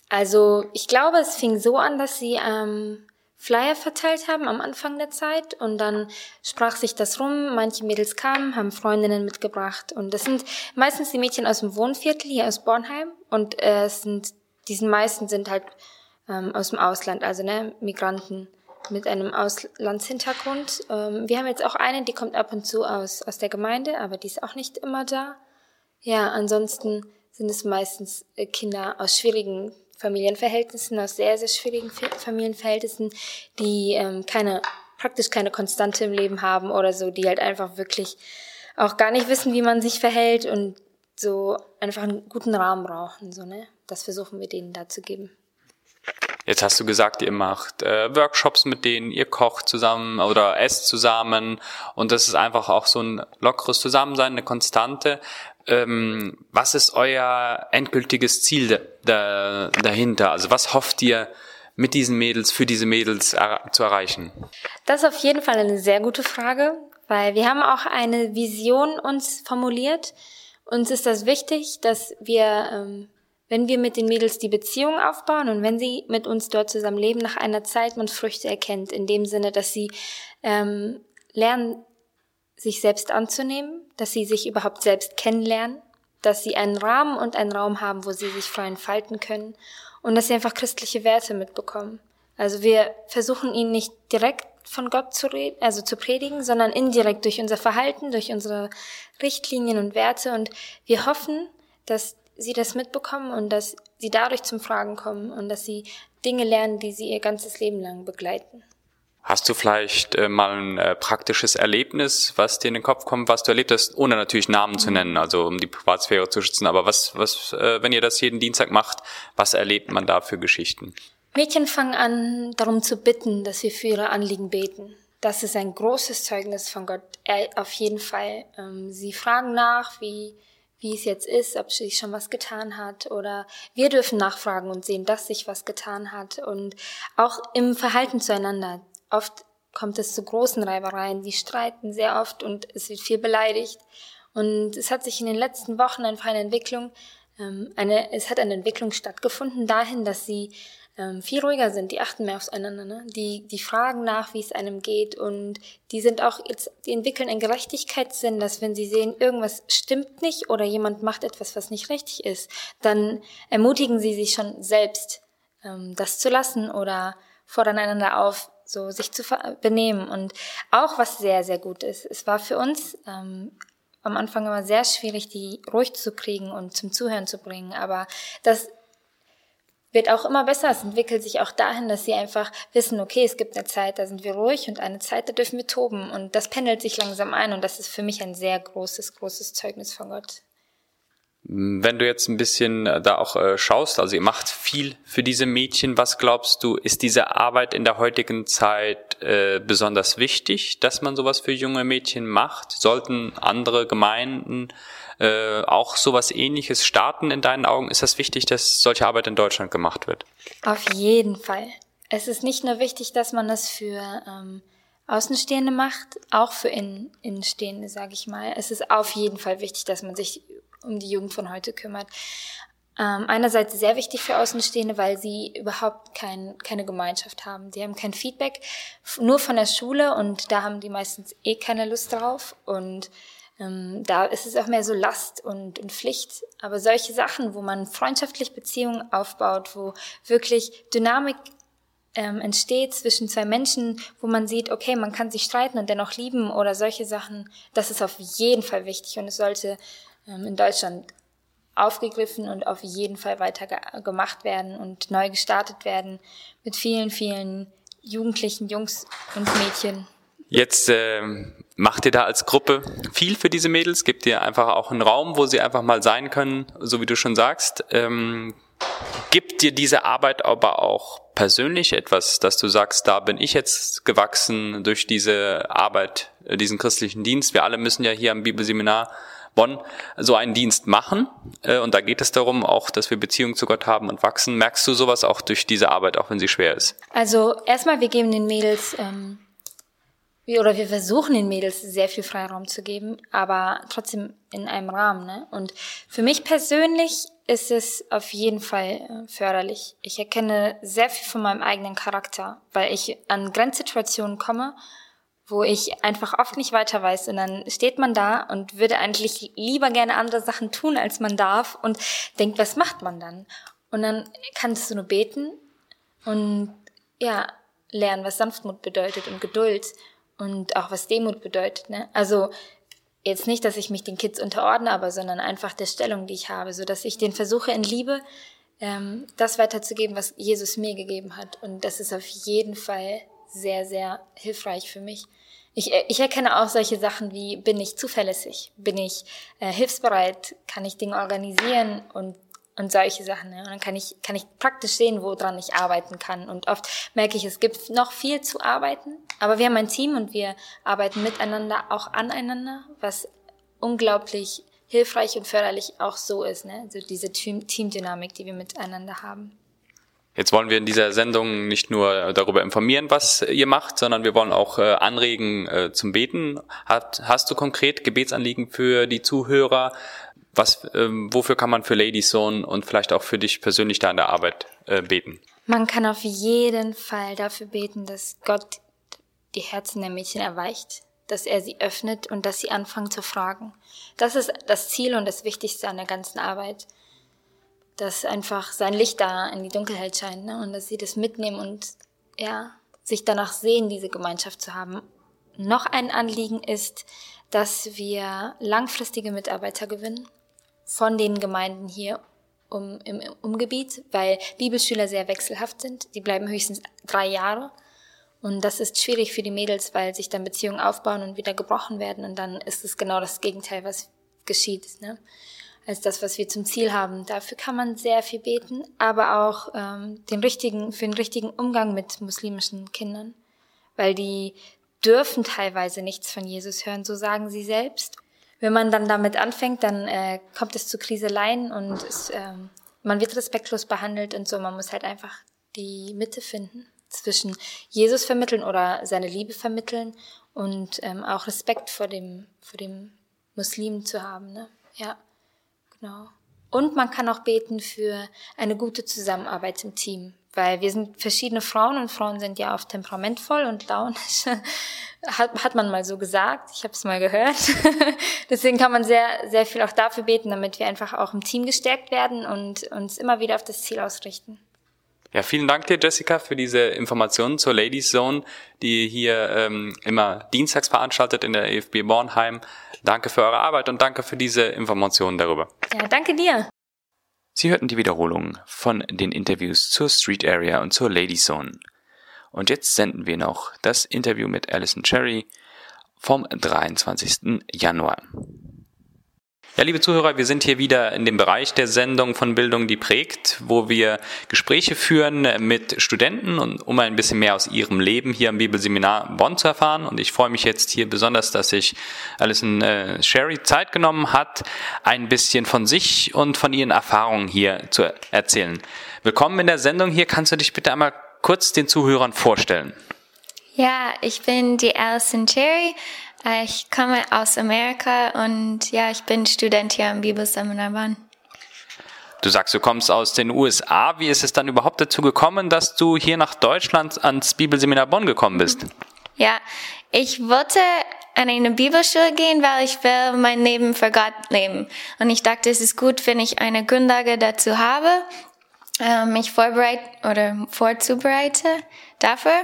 Also ich glaube, es fing so an, dass sie ähm, Flyer verteilt haben am Anfang der Zeit und dann sprach sich das rum. Manche Mädels kamen, haben Freundinnen mitgebracht und das sind meistens die Mädchen aus dem Wohnviertel hier aus Bornheim und äh, es sind diesen meisten sind halt ähm, aus dem Ausland, also ne Migranten mit einem Auslandshintergrund. Ähm, wir haben jetzt auch eine, die kommt ab und zu aus aus der Gemeinde, aber die ist auch nicht immer da. Ja, ansonsten sind es meistens äh, Kinder aus schwierigen Familienverhältnissen, aus sehr, sehr schwierigen Familienverhältnissen, die ähm, keine, praktisch keine Konstante im Leben haben oder so, die halt einfach wirklich auch gar nicht wissen, wie man sich verhält und so einfach einen guten Rahmen brauchen. So, ne? Das versuchen wir denen da zu geben. Jetzt hast du gesagt, ihr macht äh, Workshops mit denen, ihr kocht zusammen oder esst zusammen und das ist einfach auch so ein lockeres Zusammensein, eine Konstante. Ähm, was ist euer endgültiges Ziel da, dahinter? Also was hofft ihr mit diesen Mädels, für diese Mädels er zu erreichen? Das ist auf jeden Fall eine sehr gute Frage, weil wir haben auch eine Vision uns formuliert. Uns ist das wichtig, dass wir ähm, wenn wir mit den Mädels die Beziehung aufbauen und wenn sie mit uns dort zusammen leben, nach einer Zeit man Früchte erkennt, in dem Sinne, dass sie ähm, lernen, sich selbst anzunehmen, dass sie sich überhaupt selbst kennenlernen, dass sie einen Rahmen und einen Raum haben, wo sie sich frei entfalten können und dass sie einfach christliche Werte mitbekommen. Also wir versuchen ihnen nicht direkt von Gott zu reden, also zu predigen, sondern indirekt durch unser Verhalten, durch unsere Richtlinien und Werte und wir hoffen, dass sie das mitbekommen und dass sie dadurch zum Fragen kommen und dass sie Dinge lernen, die sie ihr ganzes Leben lang begleiten. Hast du vielleicht äh, mal ein äh, praktisches Erlebnis, was dir in den Kopf kommt, was du erlebt hast, ohne natürlich Namen zu nennen, also um die Privatsphäre zu schützen, aber was, was, äh, wenn ihr das jeden Dienstag macht, was erlebt man da für Geschichten? Mädchen fangen an, darum zu bitten, dass wir für ihre Anliegen beten. Das ist ein großes Zeugnis von Gott, auf jeden Fall. Ähm, sie fragen nach, wie wie es jetzt ist, ob sich schon was getan hat oder wir dürfen nachfragen und sehen, dass sich was getan hat und auch im Verhalten zueinander. Oft kommt es zu großen Reibereien, die streiten sehr oft und es wird viel beleidigt. Und es hat sich in den letzten Wochen einfach eine Entwicklung, ähm, eine, es hat eine Entwicklung stattgefunden dahin, dass sie ähm, viel ruhiger sind, die achten mehr aufeinander, ne? die, die fragen nach, wie es einem geht und die sind auch jetzt, die entwickeln einen Gerechtigkeitssinn, dass wenn sie sehen, irgendwas stimmt nicht oder jemand macht etwas, was nicht richtig ist, dann ermutigen sie sich schon selbst, ähm, das zu lassen oder fordern einander auf, so sich zu benehmen und auch was sehr, sehr gut ist. Es war für uns ähm, am Anfang immer sehr schwierig, die ruhig zu kriegen und zum Zuhören zu bringen, aber das wird auch immer besser. Es entwickelt sich auch dahin, dass sie einfach wissen, okay, es gibt eine Zeit, da sind wir ruhig und eine Zeit, da dürfen wir toben. Und das pendelt sich langsam ein und das ist für mich ein sehr großes, großes Zeugnis von Gott. Wenn du jetzt ein bisschen äh, da auch äh, schaust, also ihr macht viel für diese Mädchen, was glaubst du, ist diese Arbeit in der heutigen Zeit äh, besonders wichtig, dass man sowas für junge Mädchen macht? Sollten andere Gemeinden äh, auch sowas ähnliches starten in deinen Augen? Ist das wichtig, dass solche Arbeit in Deutschland gemacht wird? Auf jeden Fall. Es ist nicht nur wichtig, dass man das für ähm, Außenstehende macht, auch für Innen Innenstehende, sage ich mal. Es ist auf jeden Fall wichtig, dass man sich um die Jugend von heute kümmert. Ähm, einerseits sehr wichtig für Außenstehende, weil sie überhaupt kein, keine Gemeinschaft haben. Die haben kein Feedback, nur von der Schule und da haben die meistens eh keine Lust drauf und ähm, da ist es auch mehr so Last und, und Pflicht. Aber solche Sachen, wo man freundschaftlich Beziehungen aufbaut, wo wirklich Dynamik ähm, entsteht zwischen zwei Menschen, wo man sieht, okay, man kann sich streiten und dennoch lieben oder solche Sachen, das ist auf jeden Fall wichtig und es sollte in Deutschland aufgegriffen und auf jeden Fall weiter gemacht werden und neu gestartet werden mit vielen, vielen jugendlichen Jungs und Mädchen. Jetzt äh, macht ihr da als Gruppe viel für diese Mädels? Gebt ihr einfach auch einen Raum, wo sie einfach mal sein können, so wie du schon sagst? Ähm, gibt Gibt dir diese Arbeit aber auch persönlich etwas, dass du sagst, da bin ich jetzt gewachsen durch diese Arbeit, äh, diesen christlichen Dienst? Wir alle müssen ja hier am Bibelseminar Bonn so einen Dienst machen. Äh, und da geht es darum auch, dass wir Beziehungen zu Gott haben und wachsen. Merkst du sowas auch durch diese Arbeit, auch wenn sie schwer ist? Also erstmal, wir geben den Mädels, ähm, wir, oder wir versuchen den Mädels sehr viel Freiraum zu geben, aber trotzdem in einem Rahmen. Ne? Und für mich persönlich ist es auf jeden Fall äh, förderlich. Ich erkenne sehr viel von meinem eigenen Charakter, weil ich an Grenzsituationen komme, wo ich einfach oft nicht weiter weiß. Und dann steht man da und würde eigentlich lieber gerne andere Sachen tun, als man darf und denkt, was macht man dann? Und dann kannst du nur beten und ja, lernen, was Sanftmut bedeutet und Geduld und auch was Demut bedeutet. Ne? Also jetzt nicht, dass ich mich den Kids unterordne, aber sondern einfach der Stellung, die ich habe, so dass ich den versuche in Liebe ähm, das weiterzugeben, was Jesus mir gegeben hat. Und das ist auf jeden Fall sehr, sehr hilfreich für mich. Ich, äh, ich erkenne auch solche Sachen wie, bin ich zuverlässig? Bin ich äh, hilfsbereit? Kann ich Dinge organisieren? Und und solche Sachen. Ne? Und dann kann ich, kann ich praktisch sehen, woran ich arbeiten kann. Und oft merke ich, es gibt noch viel zu arbeiten, aber wir haben ein Team und wir arbeiten miteinander, auch aneinander, was unglaublich hilfreich und förderlich auch so ist. Ne? Also diese Teamdynamik, die wir miteinander haben. Jetzt wollen wir in dieser Sendung nicht nur darüber informieren, was ihr macht, sondern wir wollen auch äh, anregen äh, zum Beten. Hat, hast du konkret Gebetsanliegen für die Zuhörer? Was, ähm, wofür kann man für Ladies Zone und vielleicht auch für dich persönlich da in der Arbeit äh, beten? Man kann auf jeden Fall dafür beten, dass Gott die Herzen der Mädchen erweicht, dass er sie öffnet und dass sie anfangen zu fragen. Das ist das Ziel und das Wichtigste an der ganzen Arbeit. Dass einfach sein Licht da in die Dunkelheit scheint ne? und dass sie das mitnehmen und ja, sich danach sehen, diese Gemeinschaft zu haben. Noch ein Anliegen ist, dass wir langfristige Mitarbeiter gewinnen von den Gemeinden hier um, im Umgebiet, weil Bibelschüler sehr wechselhaft sind. Die bleiben höchstens drei Jahre. Und das ist schwierig für die Mädels, weil sich dann Beziehungen aufbauen und wieder gebrochen werden. Und dann ist es genau das Gegenteil, was geschieht, ne? Als das, was wir zum Ziel haben. Dafür kann man sehr viel beten, aber auch ähm, den richtigen, für den richtigen Umgang mit muslimischen Kindern, weil die dürfen teilweise nichts von Jesus hören, so sagen sie selbst wenn man dann damit anfängt, dann äh, kommt es zu Kriseleien und es, ähm, man wird respektlos behandelt und so. Man muss halt einfach die Mitte finden zwischen Jesus vermitteln oder seine Liebe vermitteln und ähm, auch Respekt vor dem, vor dem Muslim zu haben. Ne? Ja, genau. Und man kann auch beten für eine gute Zusammenarbeit im Team weil wir sind verschiedene Frauen und Frauen sind ja oft temperamentvoll und launisch. hat, hat man mal so gesagt, ich habe es mal gehört. Deswegen kann man sehr, sehr viel auch dafür beten, damit wir einfach auch im Team gestärkt werden und uns immer wieder auf das Ziel ausrichten. Ja, vielen Dank dir, Jessica, für diese Informationen zur Ladies Zone, die hier ähm, immer dienstags veranstaltet in der EFB Bornheim. Danke für eure Arbeit und danke für diese Informationen darüber. Ja, danke dir. Sie hörten die Wiederholung von den Interviews zur Street Area und zur Lady Zone. Und jetzt senden wir noch das Interview mit Alison Cherry vom 23. Januar. Ja, liebe Zuhörer, wir sind hier wieder in dem Bereich der Sendung von Bildung, die prägt, wo wir Gespräche führen mit Studenten und um ein bisschen mehr aus ihrem Leben hier am Bibelseminar Bonn zu erfahren. Und ich freue mich jetzt hier besonders, dass sich Alison äh, Sherry Zeit genommen hat, ein bisschen von sich und von ihren Erfahrungen hier zu erzählen. Willkommen in der Sendung hier. Kannst du dich bitte einmal kurz den Zuhörern vorstellen? Ja, ich bin die Alison Cherry. Äh, ich komme aus Amerika und ja, ich bin Student hier am Bibelseminar Bonn. Du sagst, du kommst aus den USA. Wie ist es dann überhaupt dazu gekommen, dass du hier nach Deutschland ans Bibelseminar Bonn gekommen bist? Ja, ich wollte an eine Bibelschule gehen, weil ich will mein Leben für Gott leben. Und ich dachte, es ist gut, wenn ich eine Grundlage dazu habe, äh, mich vorbereite oder vorzubereite dafür.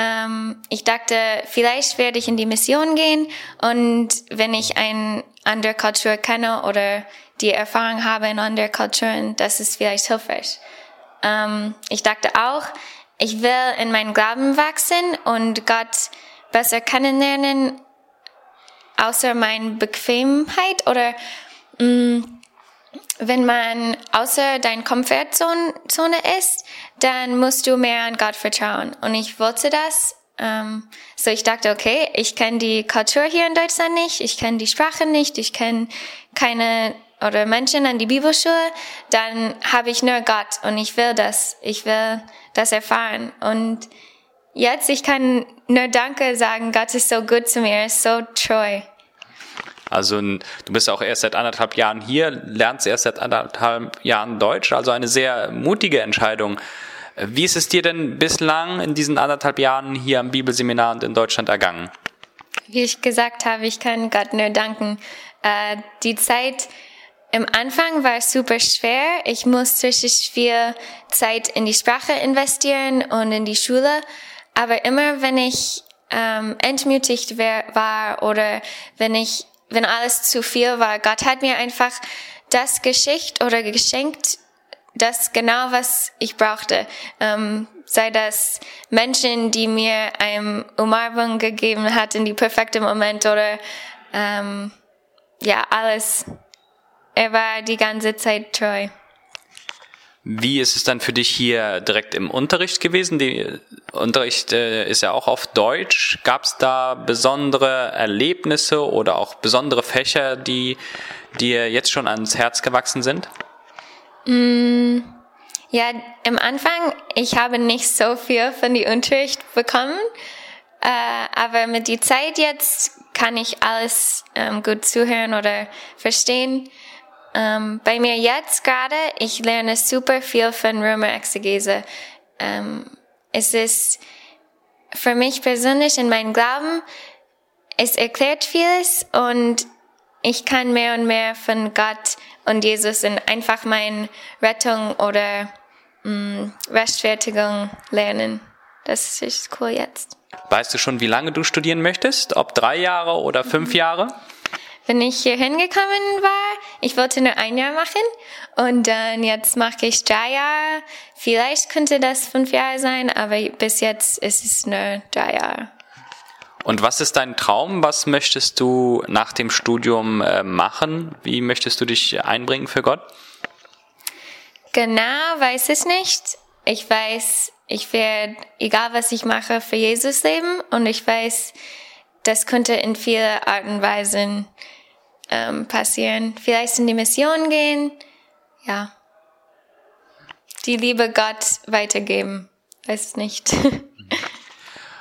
Ähm, ich dachte, vielleicht werde ich in die Mission gehen und wenn ich eine andere Kultur kenne oder die Erfahrung habe in anderen Kulturen, das ist vielleicht hilfreich. Ähm, ich dachte auch, ich will in meinen Glauben wachsen und Gott besser kennenlernen, außer meine Bequemheit oder mh, mm, wenn man außer deiner Komfortzone ist, dann musst du mehr an Gott vertrauen. Und ich wollte das. Ähm, so ich dachte, okay, ich kenne die Kultur hier in Deutschland nicht, ich kenne die Sprache nicht, ich kenne keine oder Menschen an die Bibelschule, dann habe ich nur Gott und ich will das, ich will das erfahren. Und jetzt, ich kann nur Danke sagen, Gott ist so gut zu mir, ist so treu. Also du bist auch erst seit anderthalb Jahren hier, lernst erst seit anderthalb Jahren Deutsch, also eine sehr mutige Entscheidung. Wie ist es dir denn bislang in diesen anderthalb Jahren hier am Bibelseminar und in Deutschland ergangen? Wie ich gesagt habe, ich kann Gott nur danken. Äh, die Zeit im Anfang war super schwer. Ich musste viel Zeit in die Sprache investieren und in die Schule. Aber immer wenn ich ähm, entmutigt war oder wenn ich wenn alles zu viel war. Gott hat mir einfach das geschickt oder geschenkt, das genau, was ich brauchte. Ähm, sei das Menschen, die mir eine Umarmung gegeben hat in die perfekte Moment oder ähm, ja, alles. Er war die ganze Zeit treu. Wie ist es dann für dich hier direkt im Unterricht gewesen? Der Unterricht äh, ist ja auch auf Deutsch. Gab es da besondere Erlebnisse oder auch besondere Fächer, die dir jetzt schon ans Herz gewachsen sind? Mm, ja, am Anfang, ich habe nicht so viel von dem Unterricht bekommen, äh, aber mit der Zeit jetzt kann ich alles ähm, gut zuhören oder verstehen. Ähm, bei mir jetzt gerade, ich lerne super viel von Römerexegese. Ähm, es ist für mich persönlich in meinem Glauben, es erklärt vieles und ich kann mehr und mehr von Gott und Jesus in einfach meine Rettung oder mh, mm, Rechtfertigung lernen. Das ist cool jetzt. Weißt du schon, wie lange du studieren möchtest? Ob drei Jahre oder fünf Jahre? wenn ich hier hingekommen war, ich wollte nur ein Jahr machen und dann jetzt mache ich drei Jahre. Vielleicht könnte das fünf Jahre sein, aber bis jetzt ist es nur drei Jahre. Und was ist dein Traum? Was möchtest du nach dem Studium äh, machen? Wie möchtest du dich einbringen für Gott? Genau, weiß ich nicht. Ich weiß, ich werde, egal was ich mache, für Jesus leben und ich weiß, das könnte in vielen Arten und Weisen ähm, passieren. Vielleicht in die Mission gehen, ja. Die Liebe Gott weitergeben. Weiß nicht.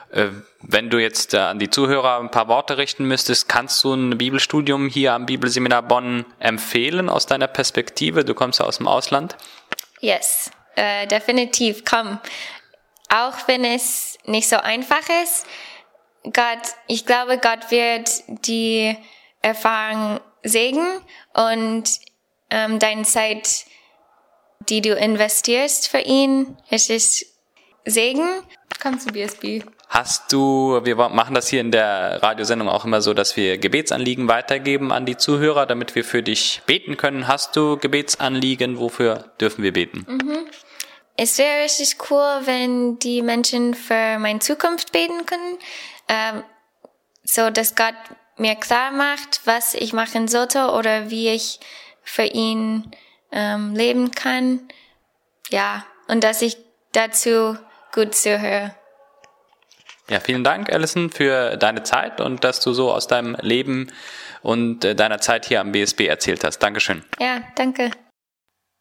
Äh, wenn du jetzt äh, an die Zuhörer ein paar Worte richten müsstest, kannst du ein Bibelstudium hier am Bibelseminar Bonn empfehlen aus deiner Perspektive? Du kommst ja aus dem Ausland. Yes, äh, definitiv. Komm. Auch wenn es nicht so einfach ist, Gott, ich glaube, Gott wird die Erfahrung Segen und ähm, deine Zeit, die du investierst für ihn, es ist Segen. Komm zu BSB. Hast du, wir machen das hier in der Radiosendung auch immer so, dass wir Gebetsanliegen weitergeben an die Zuhörer, damit wir für dich beten können. Hast du Gebetsanliegen? Wofür dürfen wir beten? Mhm. Es wäre richtig cool, wenn die Menschen für meine Zukunft beten können, ähm, so dass Gott mir klar macht, was ich machen sollte oder wie ich für ihn ähm, leben kann. Ja, und dass ich dazu gut zuhöre. Ja, vielen Dank, Alison, für deine Zeit und dass du so aus deinem Leben und äh, deiner Zeit hier am BSB erzählt hast. Dankeschön. Ja, danke.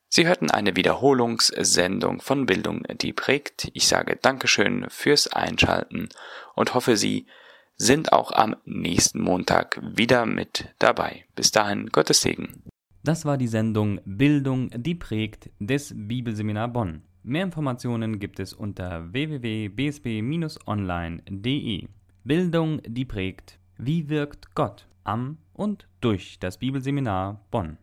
Sie hörten eine Wiederholungssendung von Bildung, die prägt. Ich sage Dankeschön fürs Einschalten und hoffe, Sie sind auch am nächsten Montag wieder mit dabei. Bis dahin, Gottes Segen. Das war die Sendung Bildung, die prägt des Bibelseminar Bonn. Mehr Informationen gibt es unter www.bsb-online.de. Bildung, die prägt. Wie wirkt Gott am und durch das Bibelseminar Bonn?